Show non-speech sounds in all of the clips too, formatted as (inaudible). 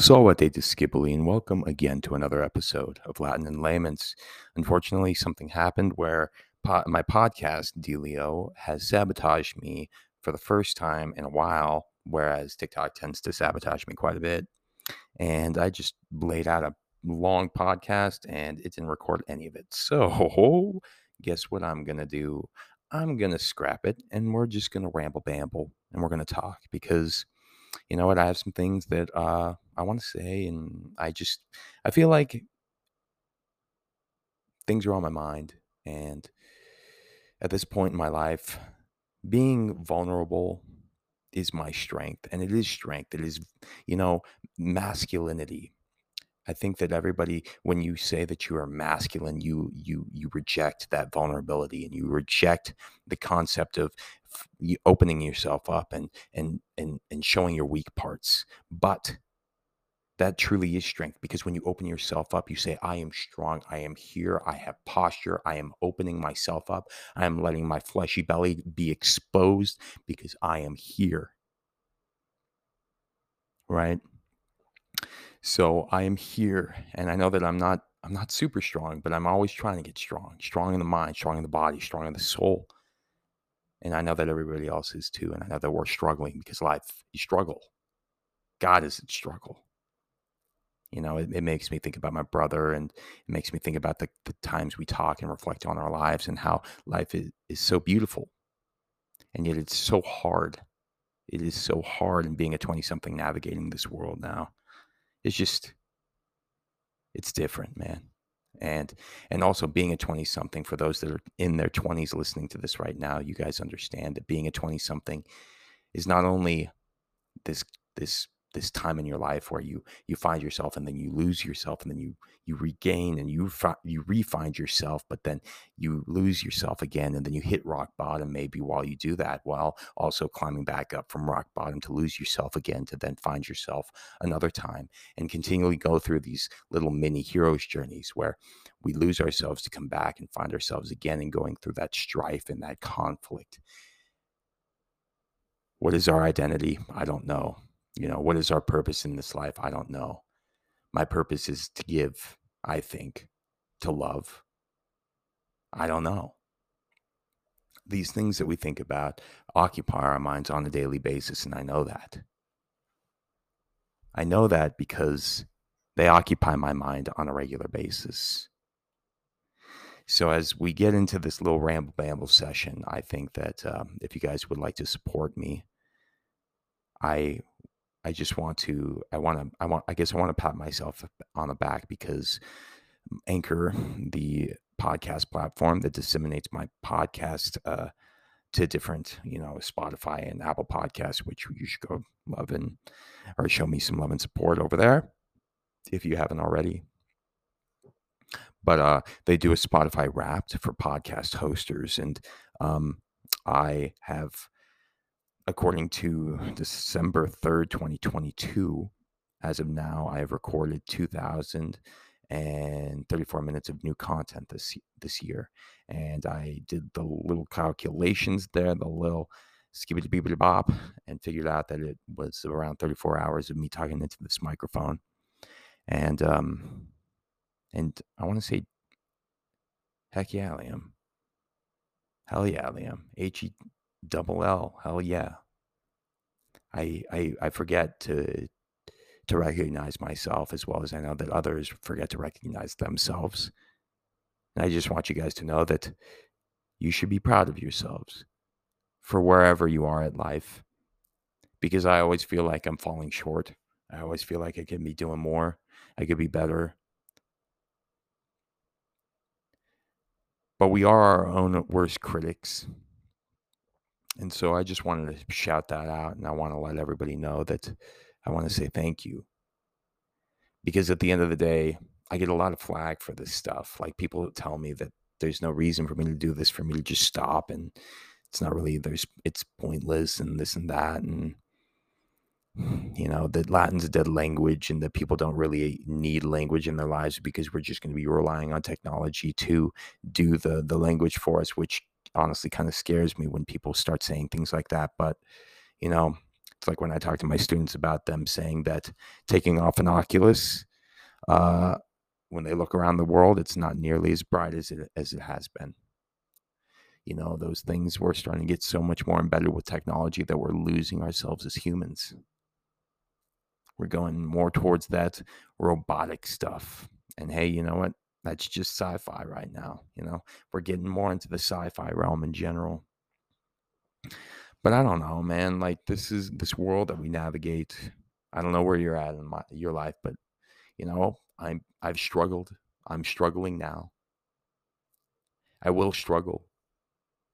Salvete Discipuli, and welcome again to another episode of Latin and Layman's. Unfortunately, something happened where po- my podcast, Delio, has sabotaged me for the first time in a while, whereas TikTok tends to sabotage me quite a bit. And I just laid out a long podcast and it didn't record any of it. So, (laughs) guess what I'm going to do? I'm going to scrap it and we're just going to ramble bamble and we're going to talk because you know what? I have some things that uh, I want to say, and I just I feel like things are on my mind, and at this point in my life, being vulnerable is my strength, and it is strength. It is, you know, masculinity. I think that everybody, when you say that you are masculine, you you you reject that vulnerability and you reject the concept of opening yourself up and and and and showing your weak parts. But that truly is strength because when you open yourself up, you say, I am strong. I am here. I have posture. I am opening myself up. I am letting my fleshy belly be exposed because I am here. Right. So I am here and I know that I'm not I'm not super strong, but I'm always trying to get strong. Strong in the mind, strong in the body, strong in the soul. And I know that everybody else is too. And I know that we're struggling because life is struggle. God is in struggle. You know, it, it makes me think about my brother and it makes me think about the, the times we talk and reflect on our lives and how life is, is so beautiful. And yet it's so hard. It is so hard in being a 20 something navigating this world now. It's just, it's different, man. And and also being a 20 something for those that are in their 20s listening to this right now, you guys understand that being a 20 something is not only this this this time in your life where you you find yourself and then you lose yourself and then you you regain and you fi- you re-find yourself but then you lose yourself again and then you hit rock bottom maybe while you do that while also climbing back up from rock bottom to lose yourself again to then find yourself another time and continually go through these little mini heroes journeys where we lose ourselves to come back and find ourselves again and going through that strife and that conflict. What is our identity? I don't know you know, what is our purpose in this life? I don't know. My purpose is to give, I think, to love. I don't know. These things that we think about occupy our minds on a daily basis, and I know that. I know that because they occupy my mind on a regular basis. So, as we get into this little ramble bamble session, I think that um, if you guys would like to support me, I I just want to, I want to, I want, I guess I want to pat myself on the back because Anchor, the podcast platform that disseminates my podcast uh, to different, you know, Spotify and Apple Podcasts, which you should go love and or show me some love and support over there if you haven't already. But uh, they do a Spotify Wrapped for podcast hosters, and um, I have according to December 3rd, 2022, as of now, I have recorded 2,034 minutes of new content this this year, and I did the little calculations there, the little skibbity bibbity bop, and figured out that it was around 34 hours of me talking into this microphone, and um, and I want to say, heck yeah, Liam, hell yeah, Liam, H E double L. Hell yeah. I, I I forget to to recognize myself as well as I know that others forget to recognize themselves. And I just want you guys to know that you should be proud of yourselves for wherever you are at life. Because I always feel like I'm falling short. I always feel like I could be doing more. I could be better. But we are our own worst critics. And so I just wanted to shout that out and I want to let everybody know that I want to say thank you. Because at the end of the day, I get a lot of flag for this stuff. Like people tell me that there's no reason for me to do this, for me to just stop and it's not really there's it's pointless and this and that and you know that latin's a dead language and that people don't really need language in their lives because we're just going to be relying on technology to do the the language for us which honestly kind of scares me when people start saying things like that. But, you know, It's like when I talk to my students about them saying that taking off an Oculus, uh, when they look around the world, it's not nearly as bright as it as it has been. You know, those things we're starting to get so much more embedded with technology that we're losing ourselves as humans. We're going more towards that robotic stuff. And hey, you know what? That's just sci-fi right now. You know, we're getting more into the sci-fi realm in general. But I don't know, man. Like this is this world that we navigate. I don't know where you're at in my your life, but you know, I'm I've struggled. I'm struggling now. I will struggle.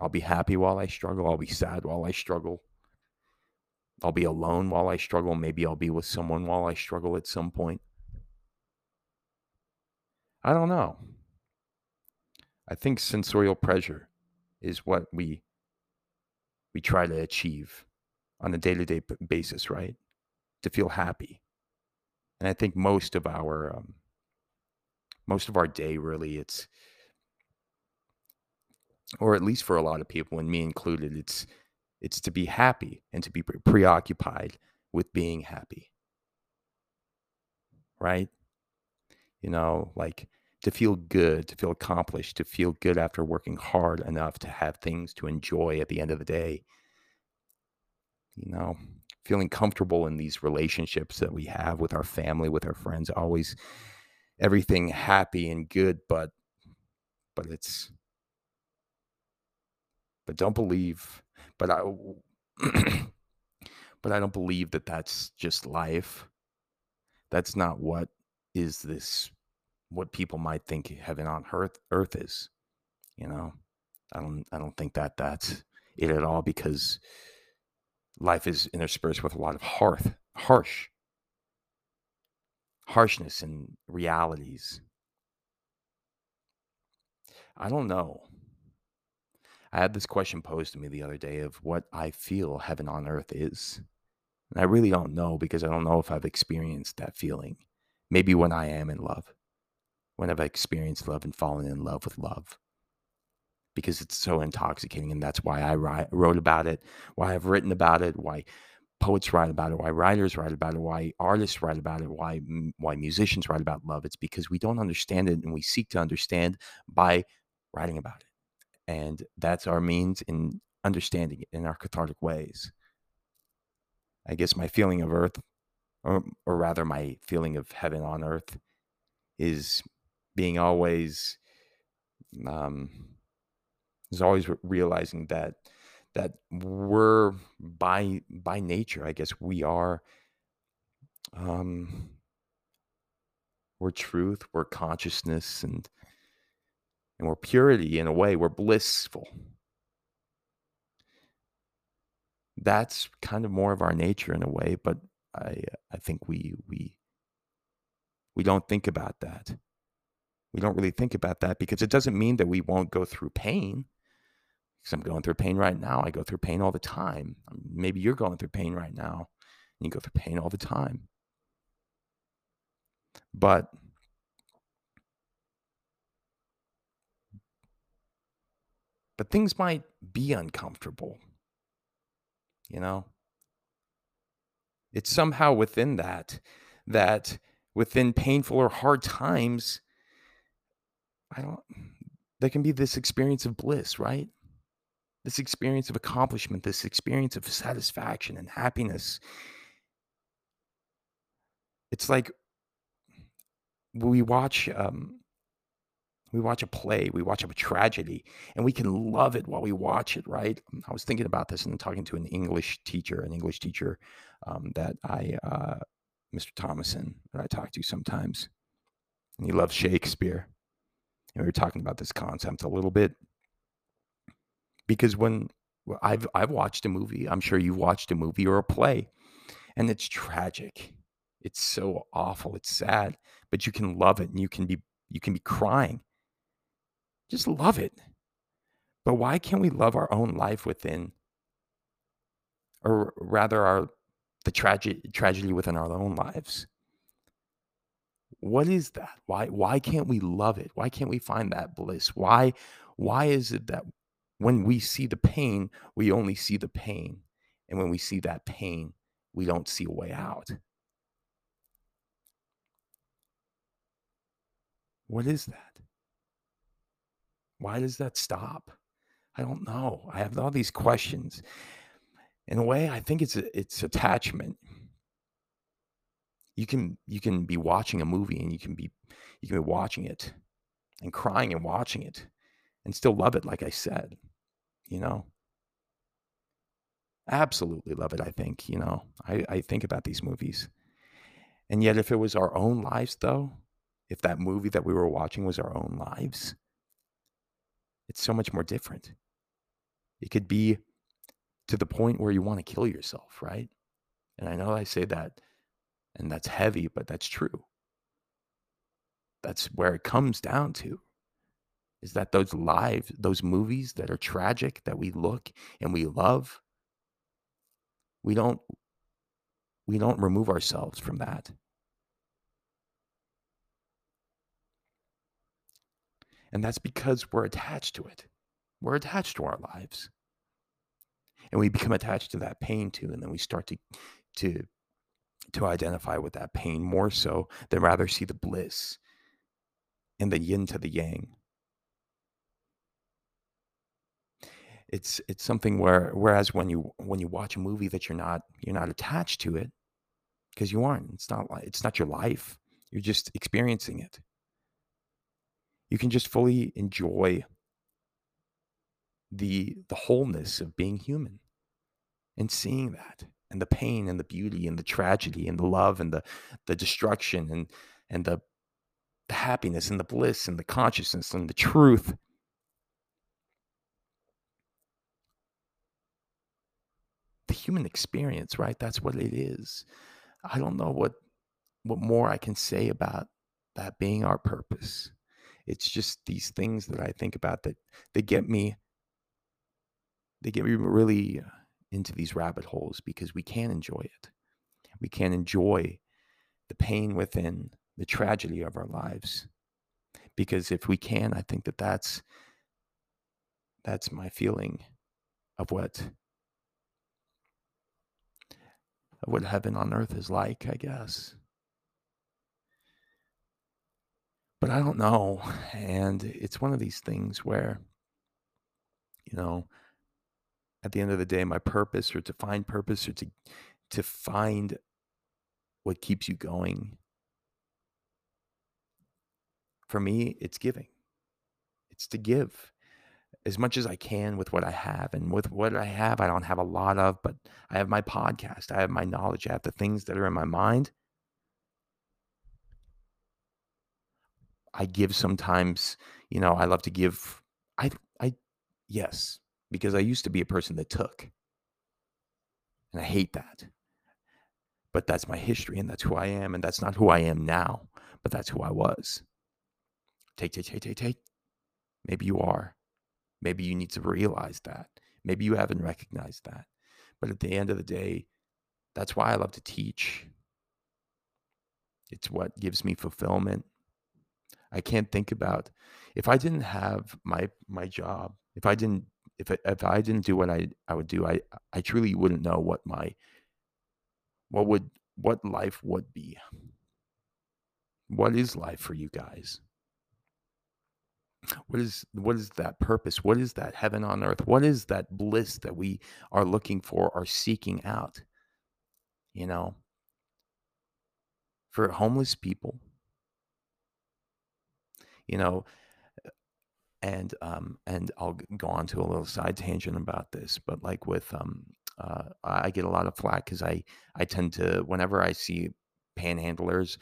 I'll be happy while I struggle. I'll be sad while I struggle. I'll be alone while I struggle. Maybe I'll be with someone while I struggle at some point. I don't know. I think sensorial pleasure is what we we try to achieve on a day-to-day basis, right? To feel happy. And I think most of our um, most of our day really it's or at least for a lot of people and me included it's it's to be happy and to be preoccupied with being happy right you know like to feel good to feel accomplished to feel good after working hard enough to have things to enjoy at the end of the day. You know feeling comfortable in these relationships that we have with our family with our friends always everything happy and good but but it's but don't believe but i (clears throat) but i don't believe that that's just life. That's not what is this what people might think heaven on earth earth is you know i don't i don't think that that's it at all because life is interspersed with a lot of hearth, harsh harshness and realities. I don't know. I had this question posed to me the other day of what I feel heaven on earth is. And I really don't know because I don't know if I've experienced that feeling. Maybe when I am in love, when I've experienced love and fallen in love with love because it's so intoxicating. And that's why I wrote about it, why I've written about it, why poets write about it, why writers write about it, why artists write about it, why why musicians write about love. It's because we don't understand it and we seek to understand by writing about it. And that's our means in understanding it in our cathartic ways. I guess my feeling of earth, or, or rather my feeling of heaven on earth, is being always um, is always realizing that that we're by by nature i guess we are um we're truth we're consciousness and and we're purity in a way we're blissful. That's kind of more of our nature in a way but i i think we we we don't think about that we don't really think about that because it doesn't mean that we won't go through pain because I'm going through pain right now. I go through pain all the time. Maybe you're going through pain right now. And you go through pain all the time. But but things might be uncomfortable. You know? It's somehow within that that within painful or hard times I don't there can be this experience of bliss, right? this experience of accomplishment, this experience of satisfaction and happiness. It's like we watch um, we watch a play, we watch a tragedy, and we can love it while we watch it, right? I was thinking about this and talking to an English teacher, an English teacher um, that I, uh, Mr. Thomason, that I talk to sometimes, and he loves Shakespeare. And we were talking about this concept a little bit because when I've I've watched a movie, I'm sure you've watched a movie or a play, and it's tragic. It's so awful. It's sad, but you can love it and you can be you can be crying. Just love it. But why can't we love our own life within or rather our the tragedy tragedy within our own lives? What is that? Why why can't we love it? Why can't we find that bliss? Why why is it that when we see the pain, we only see the pain. And when we see that pain, we don't see a way out. What is that? Why does that stop? I don't know. I have all these questions. In a way, I think it's it's attachment. You can you can be watching a movie and you can be you can be watching it and crying and watching it and still love it like I said, you know. Absolutely love it, I think, you know. I, I think about these movies. And yet if it was our own lives though, if that movie that we were watching was our own lives, it's so much more different. It could be to the point where you want to kill yourself, right? And I know I say that and that's heavy, but that's true. That's where it comes down to is that those lives, those movies that are tragic that we look and we love, we don't we don't remove ourselves from that. And that's because we're attached to it. We're attached to our lives. And we become attached to that pain too. And then we start to to to identify with that pain more so than rather see the bliss and the yin to the yang. It's it's something where whereas when you when you watch a movie that you're not you're not attached to it because you aren't. It's not it's not your life. You're just experiencing it you can just fully enjoy the the wholeness of being human and seeing that and the pain and the beauty and the tragedy and the love and the the destruction and and the the happiness and the bliss and the consciousness and the truth. The human experience right? That's what it is. I don't know what what more i can say about that being our purpose it's just these things that I think about that they get me they get me really into these rabbit holes because we can enjoy it. We can enjoy the pain within the tragedy of our lives. Because if we can, I think that that's that's my feeling of what of what heaven on earth is like, I guess. But I don't know. And it's one of these things where, you know, at the end of the day, my purpose or to find purpose or to to find what keeps you going. For me, it's giving. It's to give as much as I can with what I have. And with what I have, I don't have a lot of, but I have my podcast, I have my knowledge, I have the things that are in my mind. I give sometimes, you know, I love to give. I, I, yes, because I used to be a person that took. And I hate that. But that's my history and that's who I am. And that's not who I am now, but that's who I was. Take, take, take, take, take. Maybe you are. Maybe you need to realize that. Maybe you haven't recognized that. But at the end of the day, that's why I love to teach. It's what gives me fulfillment. I can't think about if I didn't have my my job, if I didn't if if I didn't do what I I would do, I I truly wouldn't know what my what would what life would be. What is life for you guys? What is what is that purpose? What is that heaven on earth? What is that bliss that we are looking for or seeking out? You know, for homeless people, you know and um and I'll go on to a little side tangent about this but like with um uh I get a lot of flack cuz I I tend to whenever I see panhandlers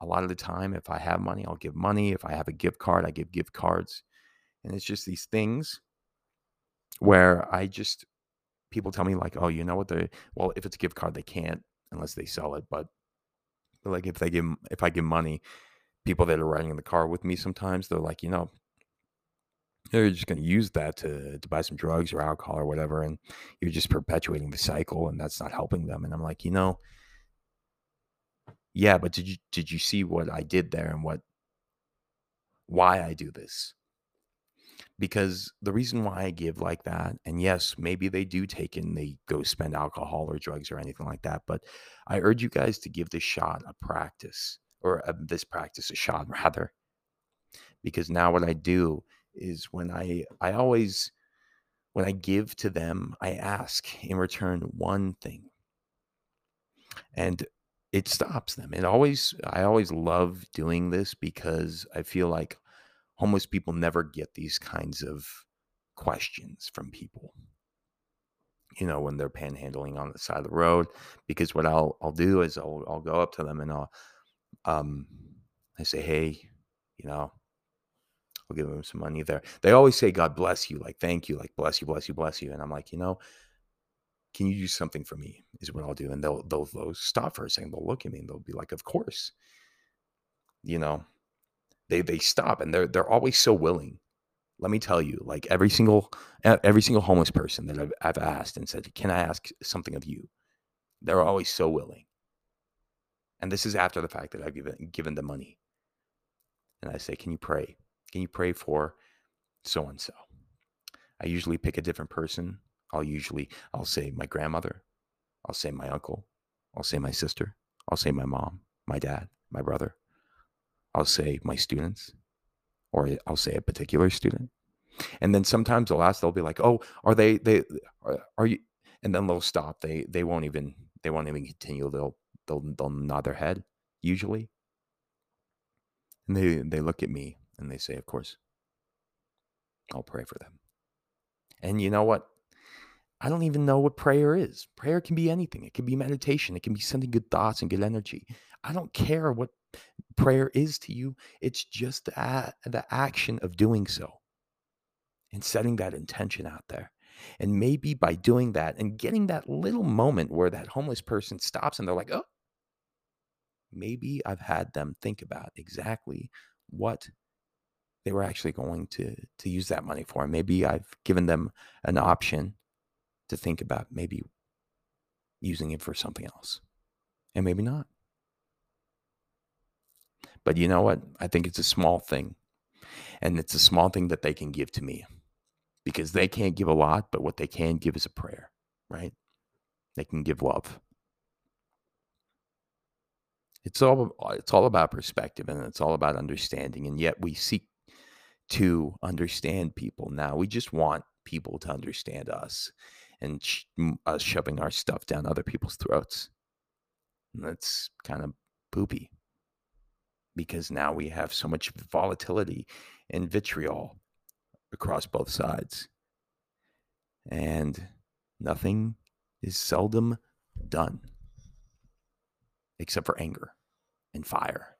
a lot of the time if I have money I'll give money. If I have a gift card I give gift cards. And it's just these things where I just people tell me like oh you know what they well if it's a gift card they can't unless they sell it but, but like if they give if I give money people that are riding in the car with me sometimes they're like you know they're just going to use that to, to buy some drugs or alcohol or whatever and you're just perpetuating the cycle and that's not helping them. And i'm like you know yeah but did you did you see what i did there and what why i do this? Because the reason why I give like that, and yes, maybe they do take and they go spend alcohol or drugs or anything like that, but I urge you guys to give this shot a practice or this practice shot (laughs) rather, because now what I do is when I I always when I give to them, I ask in return one thing, and it stops them. It always I always love doing this because I feel like homeless people never get these kinds of questions from people. You know when they're panhandling on the side of the road because what i'll i'll do is i'll i'll go up to them and i'll um i say hey you know i'll give them some money there they always say god bless you like thank you like bless you bless you bless you and i'm like you know can you do something for me is what i'll do and they'll they'll, they'll stop for a second they'll look at me and they'll be like of course you know they they stop and they're they're always so willing. Let me tell you, like every single every single homeless person that I've, I've asked and said, "Can I ask something of you?" They're always so willing. And this is after the fact that I've given given the money. And I say, "Can you pray? Can you pray for so and so?" I usually pick a different person. I'll usually I'll say my grandmother, I'll say my uncle, I'll say my sister, I'll say my mom, my dad, my brother, I'll say my students, or I'll say a particular student. And then sometimes they'll ask, they'll be like, "Oh, are they? They are, are you?" And then they'll stop. They they won't even they won't even continue. They'll they'll they'll nod their head usually, and they they look at me and they say, "Of course, I'll pray for them." And you know what? I don't even know what prayer is. Prayer can be anything. It can be meditation. It can be sending good thoughts and good energy. I don't care what prayer is to you. It's just the, the action of doing so and setting that intention out there. And maybe by doing that and getting that little moment where that homeless person stops and they're like, oh, maybe I've had them think about exactly what they were actually going to to use that money for. Maybe I've given them an option to think about maybe using it for something else. And maybe not. But you know what? I think it's a small thing. And it's a small thing that they can give to me because they can't give a lot, but what they can give is a prayer, right? They can give love. It's all uh, it's all about perspective and it's all about understanding and yet we seek to understand people now. We just want people to understand us and sh- us shoving our stuff down other people's throats. And that's kind of poopy because now we have so much volatility and vitriol across both sides. And nothing is seldom done except for anger and fire.